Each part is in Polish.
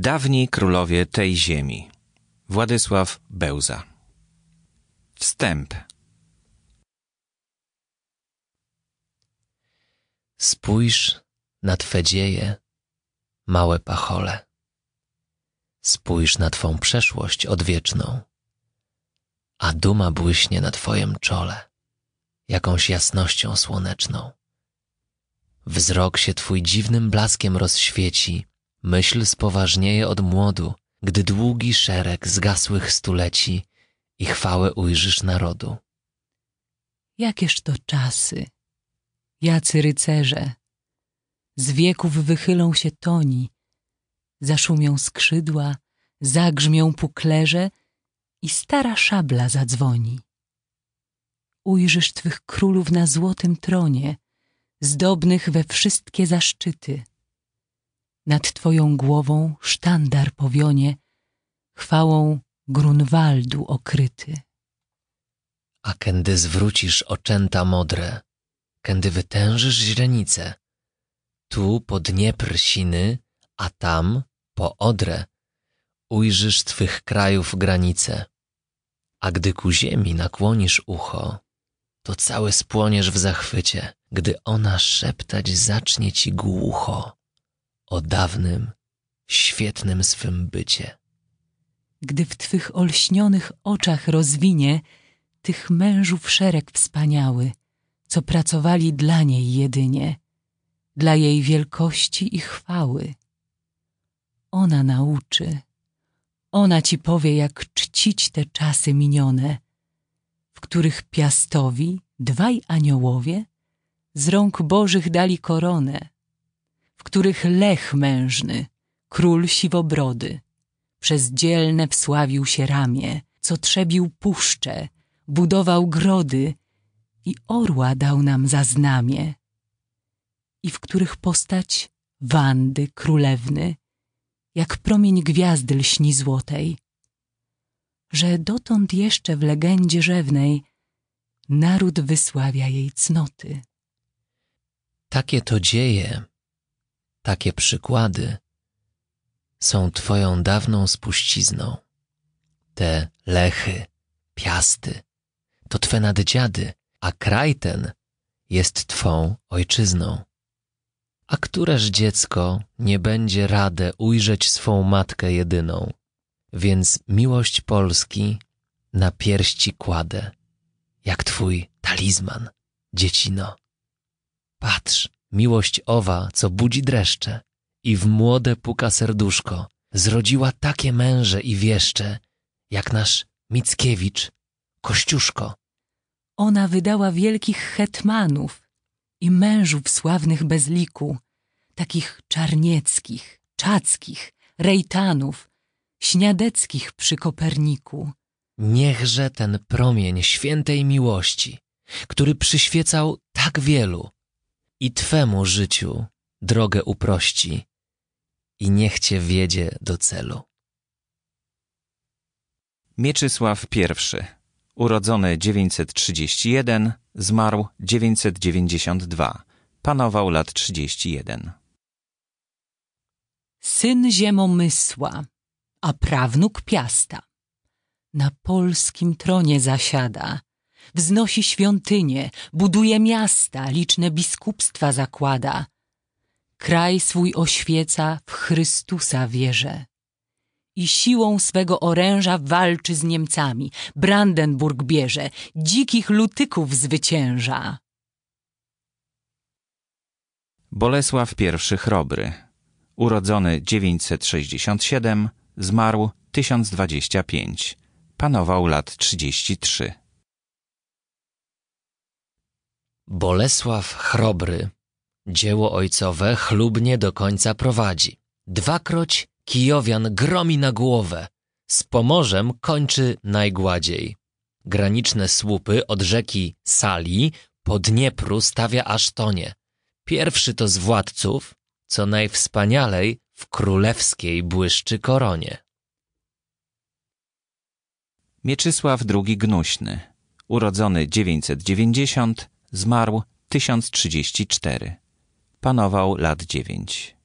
Dawni królowie tej ziemi. Władysław Bełza. Wstęp. Spójrz na Twe dzieje, małe pachole. Spójrz na Twą przeszłość odwieczną, a duma błyśnie na Twojem czole, jakąś jasnością słoneczną. Wzrok się Twój dziwnym blaskiem rozświeci, myśl spoważnieje od młodu, gdy długi szereg zgasłych stuleci i chwałę ujrzysz narodu. Jakież to czasy, jacy rycerze, z wieków wychylą się toni, zaszumią skrzydła, zagrzmią puklerze i stara szabla zadzwoni. Ujrzysz twych królów na złotym tronie, zdobnych we wszystkie zaszczyty. Nad twoją głową sztandar powionie, chwałą Grunwaldu okryty. A kiedy zwrócisz oczęta modre, kiedy wytężysz źrenice, tu po Dniepr siny, a tam po Odrę, ujrzysz twych krajów granice. A gdy ku ziemi nakłonisz ucho, to cały spłoniesz w zachwycie, gdy ona szeptać zacznie ci głucho o dawnym, świetnym swym bycie. Gdy w twych olśnionych oczach rozwinie tych mężów szereg wspaniały, co pracowali dla niej jedynie, dla jej wielkości i chwały. Ona nauczy, ona ci powie, jak czcić te czasy minione, w których piastowi dwaj aniołowie z rąk bożych dali koronę, w których lech mężny, król siwobrody, przez dzielne wsławił się ramię, co trzebił puszcze, budował grody i orła dał nam za znamie, i w których postać Wandy królewny, jak promień gwiazdy lśni złotej, że dotąd jeszcze w legendzie rzewnej naród wysławia jej cnoty. Takie to dzieje, takie przykłady są Twoją dawną spuścizną. Te lechy, piasty, to Twe naddziady, a kraj ten jest Twą ojczyzną. A któreż dziecko nie będzie radę ujrzeć swą matkę jedyną? Więc miłość Polski na pierści kładę, jak Twój talizman, dziecino. Patrz, miłość owa, co budzi dreszcze i w młode puka serduszko, zrodziła takie męże i wieszcze, jak nasz Mickiewicz, Kościuszko. Ona wydała wielkich hetmanów i mężów sławnych bez liku, takich czarnieckich, czackich, rejtanów, śniadeckich przy Koperniku. Niechże ten promień świętej miłości, który przyświecał tak wielu, i Twemu życiu drogę uprości i niech Cię wiedzie do celu. Mieczysław I, urodzony 931, zmarł 992, panował lat 31. Syn ziemomysła, a prawnuk piasta. Na polskim tronie zasiada, wznosi świątynie, buduje miasta, liczne biskupstwa zakłada. Kraj swój oświeca, w Chrystusa wierze. I siłą swego oręża walczy z Niemcami, Brandenburg bierze, dzikich lutyków zwycięża. Bolesław I Chrobry, urodzony 967, zmarł 1025, panował lat 33. Bolesław Chrobry dzieło ojcowe chlubnie do końca prowadzi. Dwakroć Kijowian gromi na głowę, z Pomorzem kończy najgładziej. Graniczne słupy od rzeki Sali po Dniepru stawia aż tonie. Pierwszy to z władców, co najwspanialej w królewskiej błyszczy koronie. Mieczysław II Gnuśny, urodzony 990, zmarł 1034. Panował lat dziewięć.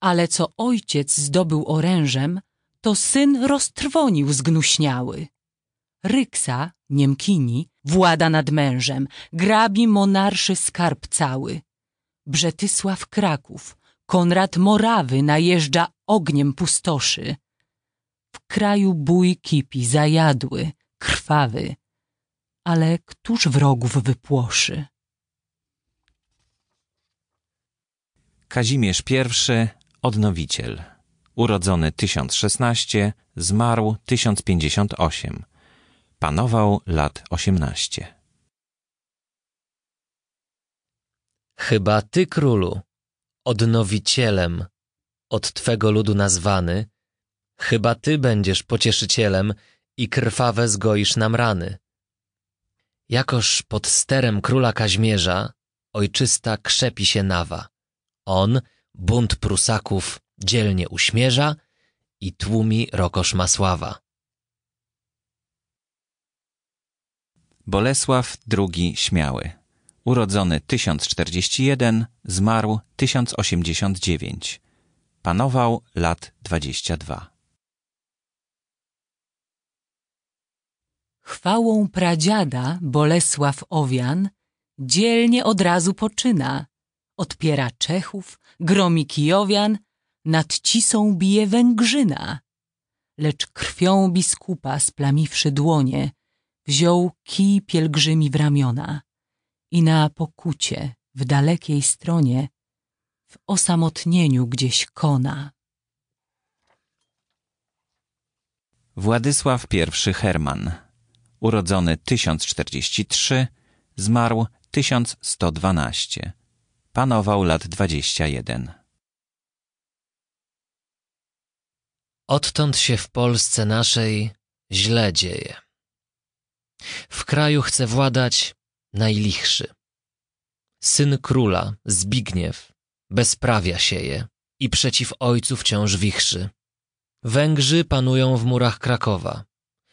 Ale co ojciec zdobył orężem, to syn roztrwonił zgnuśniały. Ryksa, Niemkini, włada nad mężem, grabi monarszy skarb cały. Brzetysław Kraków, Konrad Morawy najeżdża ogniem pustoszy. W kraju bój kipi, zajadły, krwawy, ale któż wrogów wypłoszy? Kazimierz I, odnowiciel. Urodzony 1016, zmarł 1058. Panował lat 18. Chyba ty, królu, odnowicielem, od twego ludu nazwany, chyba ty będziesz pocieszycielem i krwawe zgoisz nam rany. Jakoż pod sterem króla Kaźmierza ojczysta krzepi się nawa. On bunt Prusaków dzielnie uśmierza i tłumi Rokosz Masława. Bolesław II Śmiały. Urodzony 1041, zmarł 1089. Panował lat 22. Chwałą pradziada Bolesław Owian dzielnie od razu poczyna. Odpiera Czechów, gromi Kijowian, nad Cisą bije Węgrzyna. Lecz krwią biskupa splamiwszy dłonie, wziął kij pielgrzymi w ramiona i na pokucie w dalekiej stronie, w osamotnieniu gdzieś kona. Władysław I Herman. Urodzony 1043, zmarł 1112. Panował lat 21. Odtąd się w Polsce naszej źle dzieje. W kraju chce władać najlichszy. Syn króla, Zbigniew, bezprawia sieje i przeciw ojcu wciąż wichrzy. Węgrzy panują w murach Krakowa.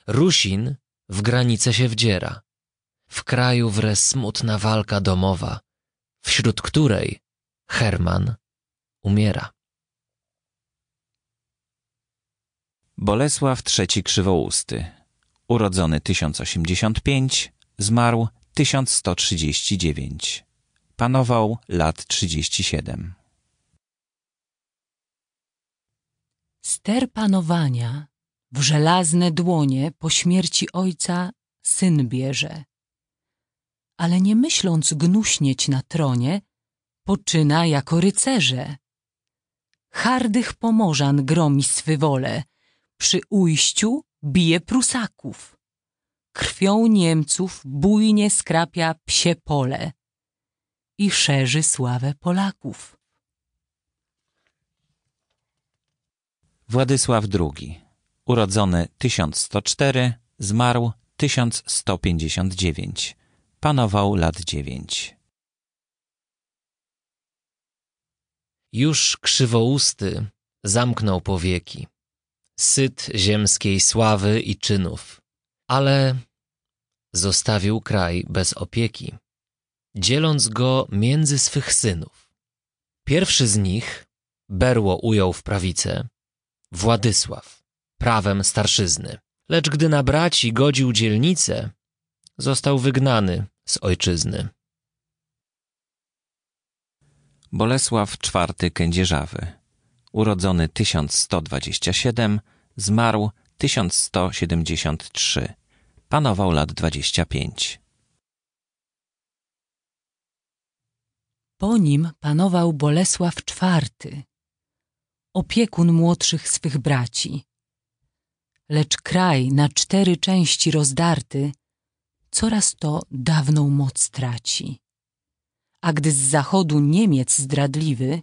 Rusin w granice się wdziera. W kraju wre smutna walka domowa, wśród której Herman umiera. Bolesław III Krzywousty. Urodzony 1085, zmarł 1139. Panował lat 37. Ster panowania w żelazne dłonie po śmierci ojca syn bierze. Ale nie myśląc gnuśnieć na tronie, poczyna jako rycerze. Hardych pomorzan gromi swy wole, przy ujściu bije Prusaków. Krwią Niemców bujnie skrapia psie pole i szerzy sławę Polaków. Władysław II. Urodzony 1104, zmarł 1159. Panował lat 9. Już krzywousty zamknął powieki, syt ziemskiej sławy i czynów, ale zostawił kraj bez opieki, dzieląc go między swych synów. Pierwszy z nich berło ujął w prawicę, Władysław, prawem starszyzny. Lecz gdy na braci godził dzielnicę, został wygnany z ojczyzny. Bolesław IV Kędzierzawy. Urodzony 1127, zmarł 1173. Panował lat 25. Po nim panował Bolesław IV, opiekun młodszych swych braci. Lecz kraj na cztery części rozdarty, coraz to dawną moc traci. A gdy z zachodu Niemiec zdradliwy,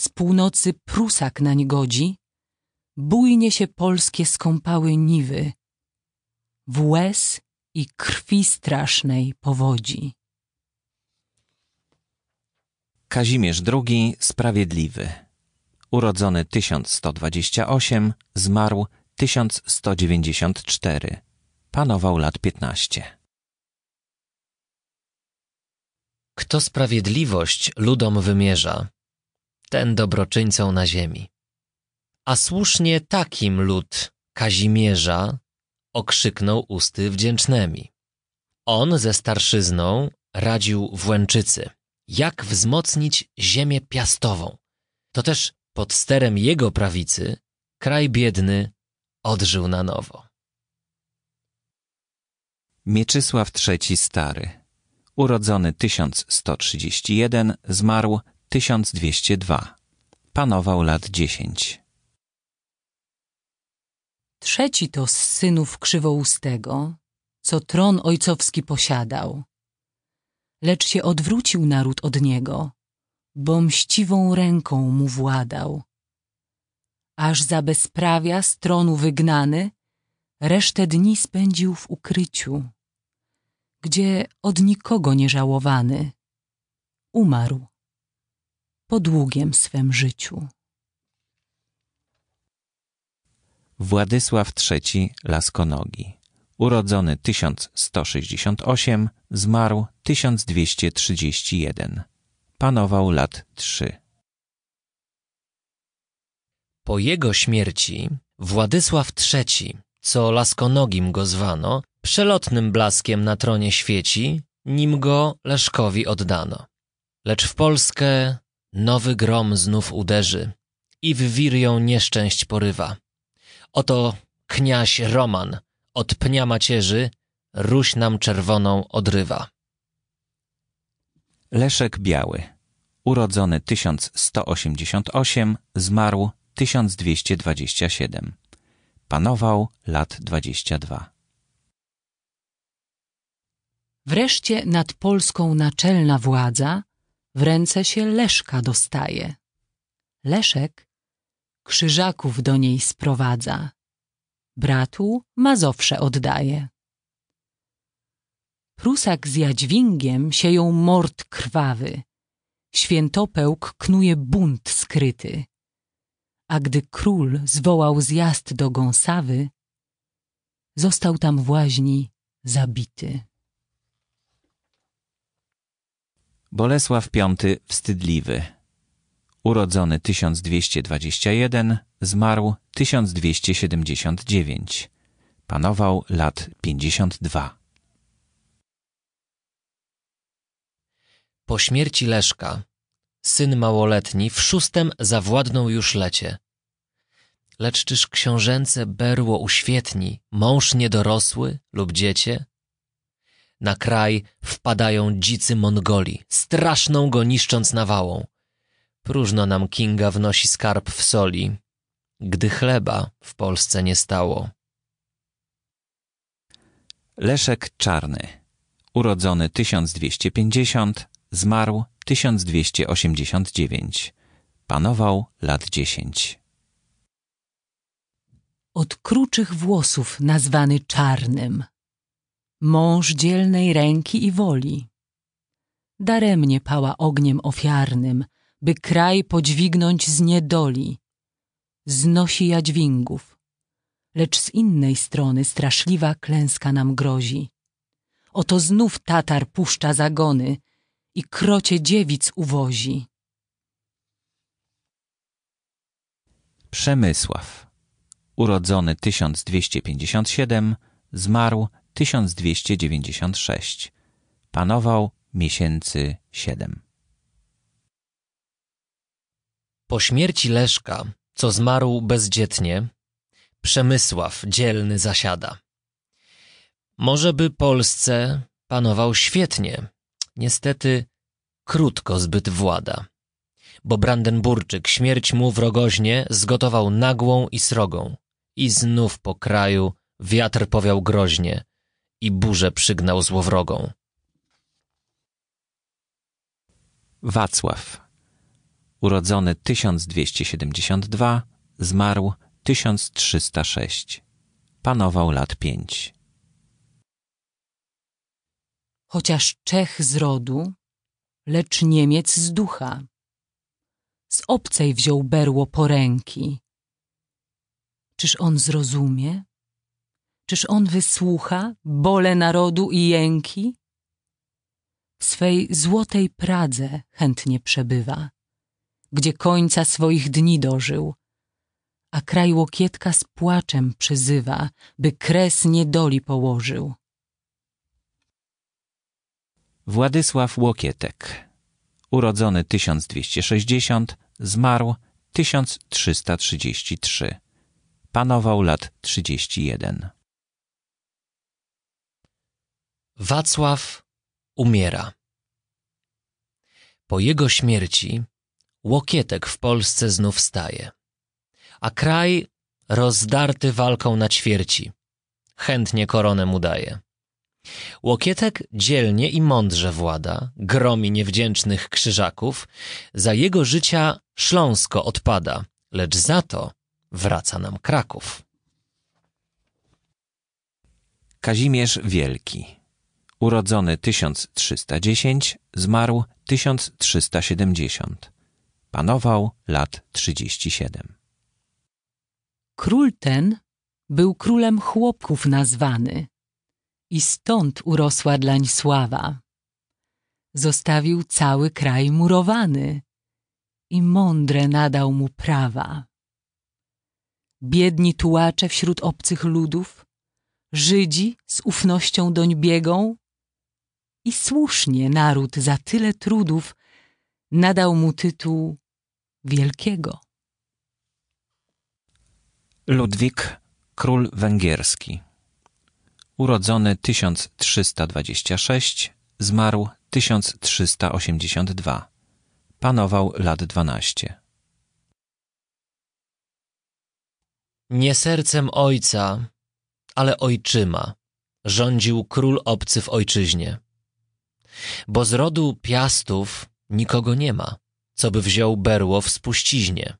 z północy Prusak nań godzi, bujnie się polskie skąpały niwy, w łez i krwi strasznej powodzi. Kazimierz II Sprawiedliwy. Urodzony 1128, zmarł 1194. Panował lat 15. Kto sprawiedliwość ludom wymierza, ten dobroczyńcą na ziemi. A słusznie takim lud Kazimierza okrzyknął usty wdzięcznymi. On ze starszyzną radził w Łęczycy, jak wzmocnić ziemię piastową. To też pod sterem jego prawicy kraj biedny odżył na nowo. Mieczysław III Stary, urodzony 1131, zmarł 1202. Panował lat 10. Trzeci to z synów krzywoustego, co tron ojcowski posiadał. Lecz się odwrócił naród od niego, bo mściwą ręką mu władał. Aż za bezprawia z tronu wygnany, resztę dni spędził w ukryciu, gdzie od nikogo nie żałowany, umarł po długiem swem życiu. Władysław III Laskonogi, urodzony 1168, zmarł 1231. Panował lat 3. Po jego śmierci Władysław III, co Laskonogim go zwano, przelotnym blaskiem na tronie świeci, nim go Leszkowi oddano. Lecz w Polskę nowy grom znów uderzy i w wirią nieszczęść porywa. Oto kniaś Roman od pnia macierzy Ruś nam czerwoną odrywa. Leszek Biały, urodzony 1188, zmarł 1227. Panował lat 22. Wreszcie nad Polską naczelna władza w ręce się Leszka dostaje. Leszek krzyżaków do niej sprowadza, bratu Mazowsze oddaje. Prusak z Jadźwingiem sieją mord krwawy, świętopełk knuje bunt skryty. A gdy król zwołał zjazd do Gąsawy, został tam w łaźni zabity. Bolesław V Wstydliwy, urodzony 1221, zmarł 1279. Panował lat 52. Po śmierci Leszka, syn małoletni w szóstym zawładnął już lecie. Lecz czyż książęce berło uświetni mąż niedorosły lub dziecię? Na kraj wpadają dzicy Mongoli, straszną go niszcząc nawałą. Próżno nam Kinga wnosi skarb w soli, gdy chleba w Polsce nie stało. Leszek Czarny, urodzony 1250, zmarł 1289. Panował lat 10. Od kruczych włosów nazwany czarnym, mąż dzielnej ręki i woli. Daremnie pała ogniem ofiarnym, by kraj podźwignąć z niedoli. Znosi jadźwingów, lecz z innej strony straszliwa klęska nam grozi. Oto znów Tatar puszcza zagony i krocie dziewic uwozi. Przemysław, urodzony 1257, zmarł 1296. Panował miesięcy siedem. Po śmierci Leszka, co zmarł bezdzietnie, Przemysław dzielny zasiada. Może by Polsce panował świetnie, niestety krótko zbyt włada. Bo Brandenburczyk śmierć mu wrogoźnie zgotował nagłą i srogą i znów po kraju wiatr powiał groźnie i burzę przygnał złowrogą. Wacław, urodzony 1272, zmarł 1306. Panował lat pięć. Chociaż Czech z rodu, lecz Niemiec z ducha. Z obcej wziął berło poręki. Czyż on zrozumie? Czyż on wysłucha bole narodu i jęki? W swej złotej Pradze chętnie przebywa gdzie końca swoich dni dożył. A kraj Łokietka z płaczem przyzywa, by kres niedoli położył. Władysław Łokietek, urodzony 1260, zmarł 1333. Panował lat 31. Wacław umiera. Po jego śmierci Łokietek w Polsce znów staje, a kraj rozdarty walką na ćwierci chętnie koronę mu daje. Łokietek dzielnie i mądrze włada, gromi niewdzięcznych krzyżaków, za jego życia Śląsko odpada, lecz za to wraca nam Kraków. Kazimierz Wielki, urodzony 1310, zmarł 1370. Panował lat 37. Król ten był królem chłopków nazwany i stąd urosła dlań sława. Zostawił cały kraj murowany i mądre nadał mu prawa. Biedni tułacze wśród obcych ludów, Żydzi z ufnością doń biegą i słusznie naród za tyle trudów nadał mu tytuł wielkiego. Ludwik, król węgierski. Urodzony 1326, zmarł 1382. Panował lat 12. Nie sercem ojca, ale ojczyma rządził król obcy w ojczyźnie. Bo z rodu piastów nikogo nie ma, co by wziął berło w spuściźnie.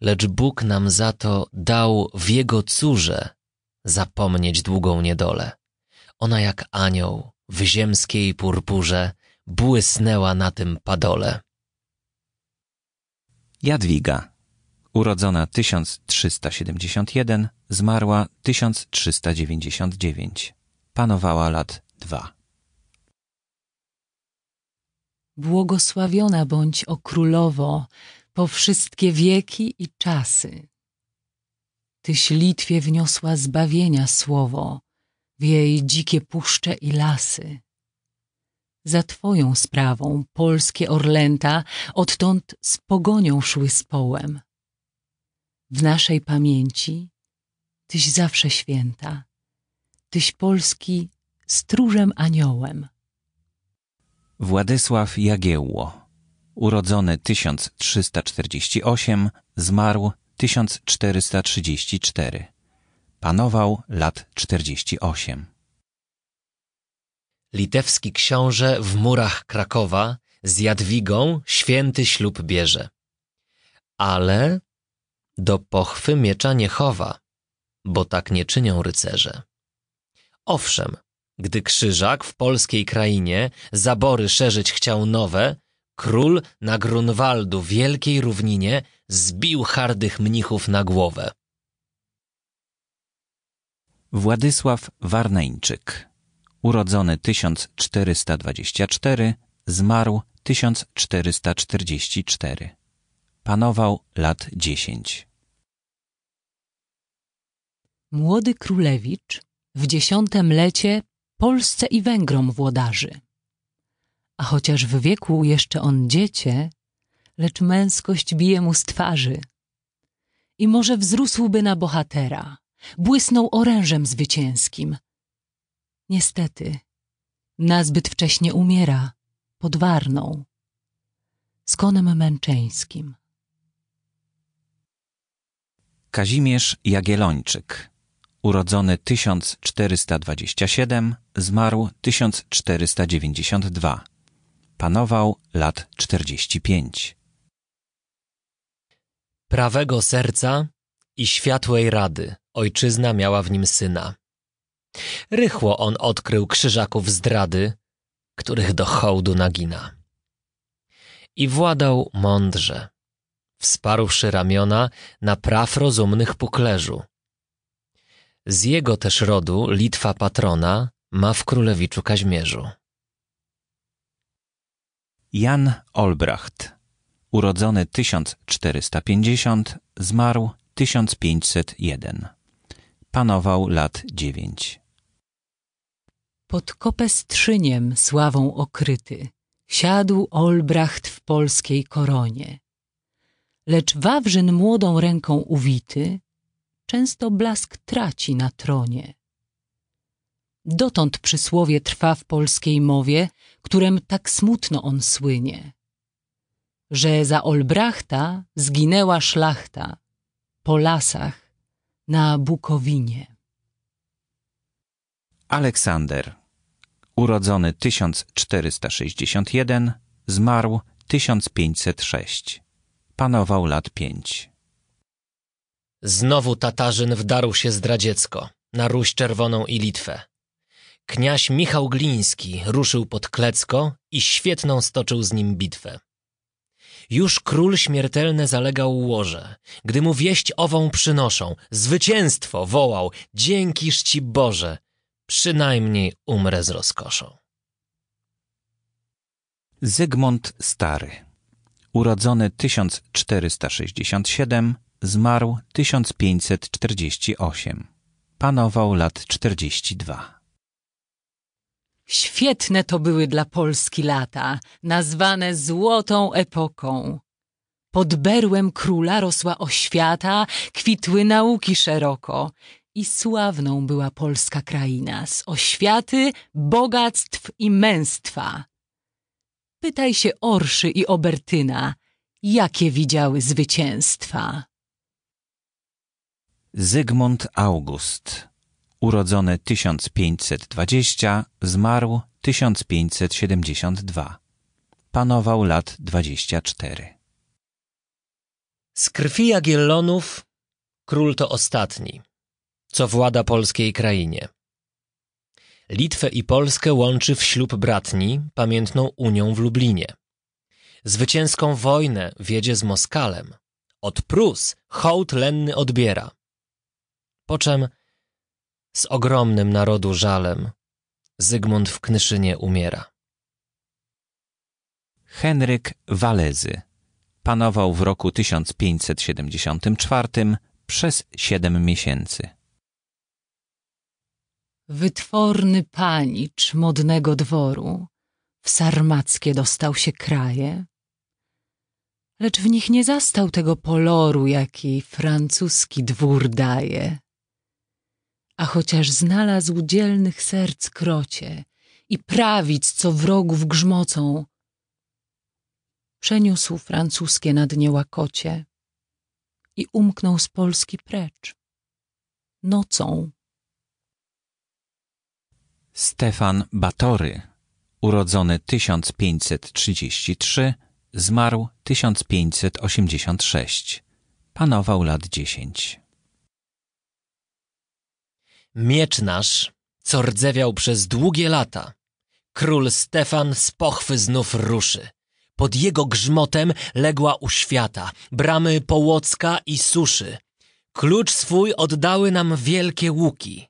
Lecz Bóg nam za to dał w jego córze zapomnieć długą niedolę. Ona jak anioł w ziemskiej purpurze błysnęła na tym padole. Jadwiga, urodzona 1371, zmarła 1399. Panowała lat 2. Błogosławiona bądź o królowo po wszystkie wieki i czasy. Tyś Litwie wniosła zbawienia słowo w jej dzikie puszcze i lasy. Za twoją sprawą polskie orlęta odtąd z pogonią szły z połem. W naszej pamięci tyś zawsze święta, tyś Polski stróżem aniołem. Władysław Jagiełło, urodzony 1348, zmarł 1434. Panował lat 48. Litewski książę w murach Krakowa z Jadwigą święty ślub bierze. Ale do pochwy miecza nie chowa, bo tak nie czynią rycerze. Owszem, gdy Krzyżak w polskiej krainie zabory szerzyć chciał nowe, król na Grunwaldu wielkiej równinie zbił hardych mnichów na głowę. Władysław Warneńczyk, urodzony 1424, zmarł 1444. Panował lat 10. Młody królewicz w dziesiątem lecie Polsce i Węgrom włodarzy. A chociaż w wieku jeszcze on dziecię, lecz męskość bije mu z twarzy. I może wzrósłby na bohatera, błysnął orężem zwycięskim. Niestety, nazbyt wcześnie umiera pod Warną, z konem męczeńskim. Kazimierz Jagiellończyk, urodzony 1427, zmarł 1492. Panował lat 45. Prawego serca i światłej rady ojczyzna miała w nim syna. Rychło on odkrył krzyżaków zdrady, których do hołdu nagina. I władał mądrze, wsparłszy ramiona na praw rozumnych puklerzu. Z jego też rodu Litwa patrona ma w królewiczu Kaźmierzu. Jan Olbracht, urodzony 1450, zmarł 1501. Panował lat 9. Pod kopestrzeniem sławą okryty siadł Olbracht w polskiej koronie. Lecz Wawrzyn młodą ręką uwity często blask traci na tronie. Dotąd przysłowie trwa w polskiej mowie, którym tak smutno on słynie. Że za Olbrachta zginęła szlachta po lasach na Bukowinie. Aleksander, urodzony 1461, zmarł 1506. Panował lat 5. Znowu Tatarzyn wdarł się zdradziecko na Ruś Czerwoną i Litwę. Kniaś Michał Gliński ruszył pod Klecko i świetną stoczył z nim bitwę. Już król śmiertelne zalegał łoże, gdy mu wieść ową przynoszą. Zwycięstwo wołał, dziękiż ci Boże, przynajmniej umrę z rozkoszą. Zygmunt Stary, urodzony 1467, zmarł 1548. Panował lat 42. Świetne to były dla Polski lata, nazwane złotą epoką. Pod berłem króla rosła oświata, kwitły nauki szeroko i sławną była polska kraina z oświaty, bogactw i męstwa. Pytaj się Orszy i Obertyna, jakie widziały zwycięstwa. Zygmunt August, urodzony 1520, zmarł 1572. Panował lat 24. Z krwi Jagiellonów król to ostatni, co włada polskiej krainie. Litwę i Polskę łączy w ślub bratni, pamiętną unią w Lublinie. Zwycięską wojnę wiedzie z Moskalem. Od Prus hołd lenny odbiera. Po czym z ogromnym narodu żalem Zygmunt w Knyszynie umiera. Henryk Walezy panował w roku 1574 przez siedem miesięcy. Wytworny panicz modnego dworu w sarmackie dostał się kraje, lecz w nich nie zastał tego poloru, jaki francuski dwór daje. A chociaż znalazł dzielnych serc krocie i prawic, co wrogów grzmocą, przeniósł francuskie na dnie łakocie i umknął z Polski precz. Nocą. Stefan Batory, urodzony 1533, zmarł 1586. Panował lat 10. Miecz nasz, co rdzewiał przez długie lata, król Stefan z pochwy znów ruszy. Pod jego grzmotem legła uświata, bramy Połocka i Suszy. Klucz swój oddały nam wielkie łuki.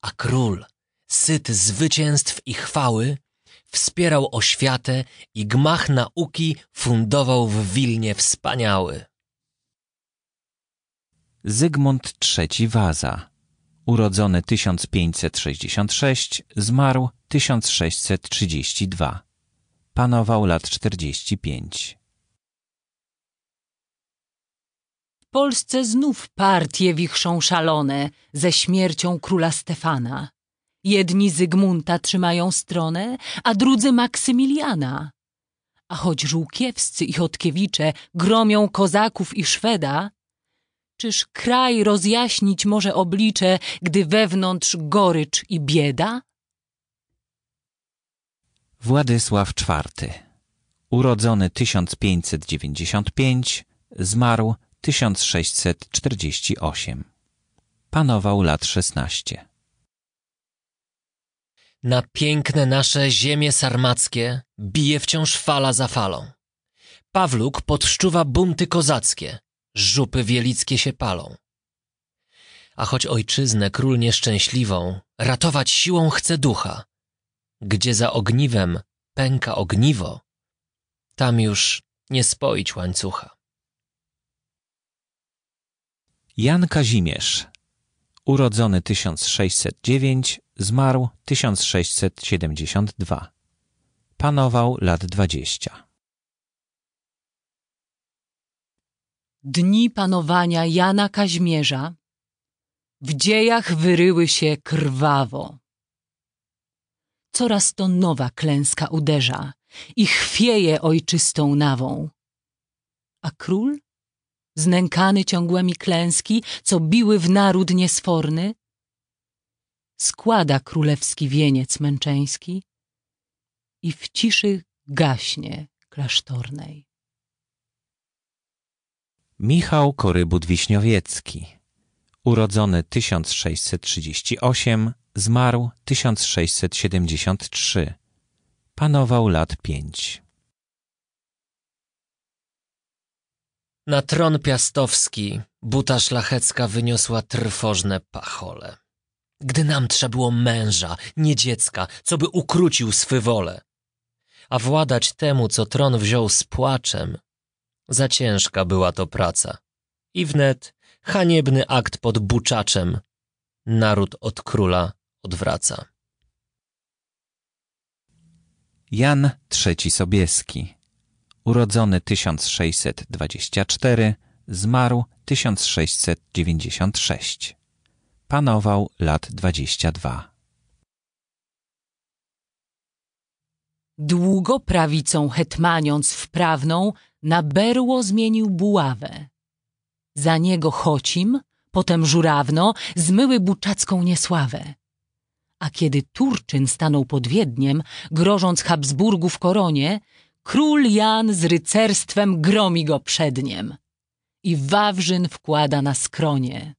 A król, syt zwycięstw i chwały, wspierał oświatę i gmach nauki fundował w Wilnie wspaniały. Zygmunt III Waza, urodzony 1566, zmarł 1632. Panował lat 45. W Polsce znów partie wichrzą szalone ze śmiercią króla Stefana. Jedni Zygmunta trzymają stronę, a drudzy Maksymiliana. A choć Żółkiewscy i Chodkiewicze gromią kozaków i Szweda, czyż kraj rozjaśnić może oblicze, gdy wewnątrz gorycz i bieda? Władysław IV, urodzony 1595, zmarł 1648. Panował lat 16. Na piękne nasze ziemie sarmackie bije wciąż fala za falą. Pawluk podszczuwa bunty kozackie, żupy wielickie się palą. A choć ojczyznę król nieszczęśliwą ratować siłą chce ducha, gdzie za ogniwem pęka ogniwo, tam już nie spoić łańcucha. Jan Kazimierz, urodzony 1609, zmarł 1672. Panował lat 20. Dni panowania Jana Kaźmierza w dziejach wyryły się krwawo. Coraz to nowa klęska uderza i chwieje ojczystą nawą. A król, znękany ciągłymi klęski, co biły w naród niesforny, składa królewski wieniec męczeński i w ciszy gaśnie klasztornej. Michał Korybut-Wiśniowiecki, urodzony 1638, zmarł 1673. Panował lat pięć. Na tron piastowski buta szlachecka wyniosła trwożne pachole. Gdy nam trzeba było męża, nie dziecka, co by ukrócił swy wole. A władać temu, co tron wziął z płaczem, za ciężka była to praca. I wnet haniebny akt pod buczaczem naród od króla odwraca. Jan III Sobieski, urodzony 1624, zmarł 1696. Panował lat 22. Długo prawicą hetmaniąc wprawną, na berło zmienił buławę. Za niego Chocim, potem Żurawno, zmyły buczacką niesławę. A kiedy Turczyn stanął pod Wiedniem, grożąc Habsburgu w koronie, król Jan z rycerstwem gromi go przedniem i Wawrzyn wkłada na skronie.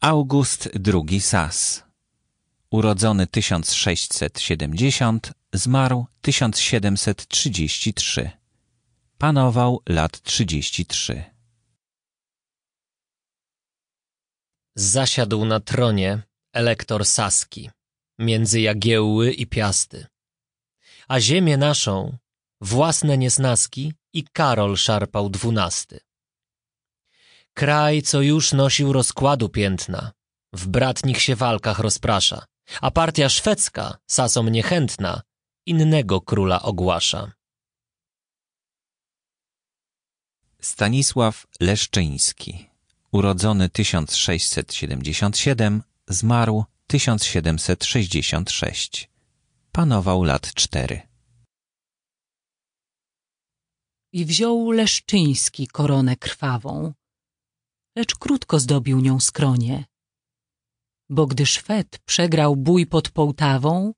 August II Sas, urodzony 1670, zmarł 1733. Panował lat 33. Zasiadł na tronie elektor Saski, między Jagiełły i Piasty. A ziemię naszą, własne niesnaski i Karol szarpał dwunasty. Kraj, co już nosił rozkładu piętna, w bratnich się walkach rozprasza, a partia szwedzka, sasom niechętna, innego króla ogłasza. Stanisław Leszczyński, urodzony 1677, zmarł 1766. Panował lat cztery. I wziął Leszczyński koronę krwawą, lecz krótko zdobił nią skronie. Bo gdy Szwed przegrał bój pod Połtawą,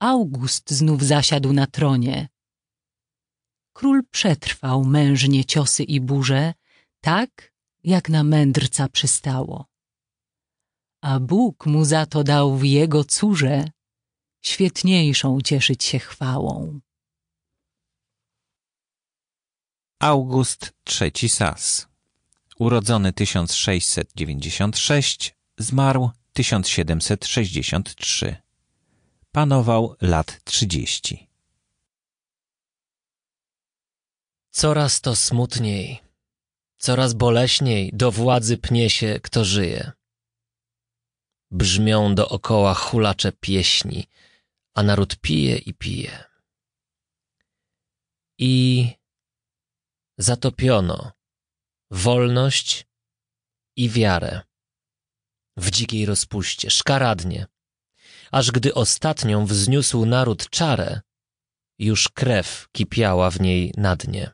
August znów zasiadł na tronie. Król przetrwał mężnie ciosy i burze, tak jak na mędrca przystało. A Bóg mu za to dał w jego córze świetniejszą cieszyć się chwałą. August III Sas, urodzony 1696, zmarł 1763. Panował lat 30. Coraz to smutniej, coraz boleśniej do władzy pnie się, kto żyje. Brzmią dookoła hulacze pieśni, a naród pije i pije. I zatopiono wolność i wiarę w dzikiej rozpuście, szkaradnie, aż gdy ostatnią wzniósł naród czarę, już krew kipiała w niej na dnie.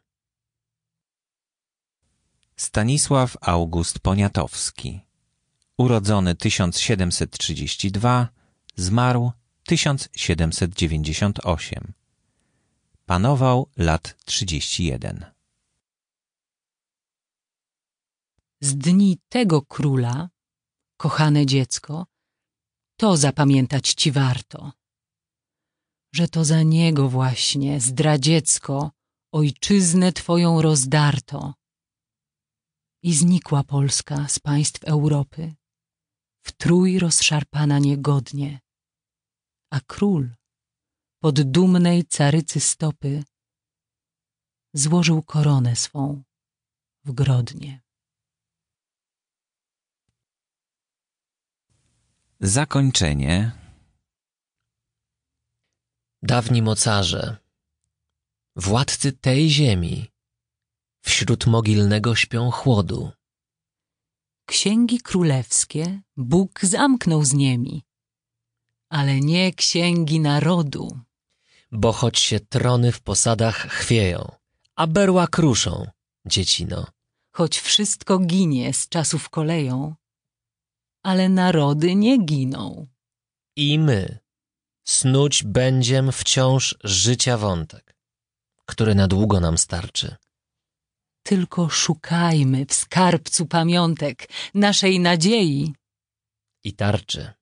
Stanisław August Poniatowski, urodzony 1732, zmarł 1798. Panował lat 31. Z dni tego króla, kochane dziecko, to zapamiętać ci warto, że to za niego właśnie, zdradziecko, ojczyznę twoją rozdarto. I znikła Polska z państw Europy, w trój rozszarpana niegodnie, a król pod dumnej carycy stopy złożył koronę swą w Grodnie. Zakończenie Dawni mocarze, władcy tej ziemi, wśród mogilnego śpią chłodu. Księgi królewskie Bóg zamknął z niemi, ale nie księgi narodu. Bo choć się trony w posadach chwieją, a berła kruszą, dziecino, choć wszystko ginie z czasów koleją, ale narody nie giną. i my snuć będziem wciąż życia wątek, który na długo nam starczy. Tylko szukajmy w skarbcu pamiątek naszej nadziei I tarczy.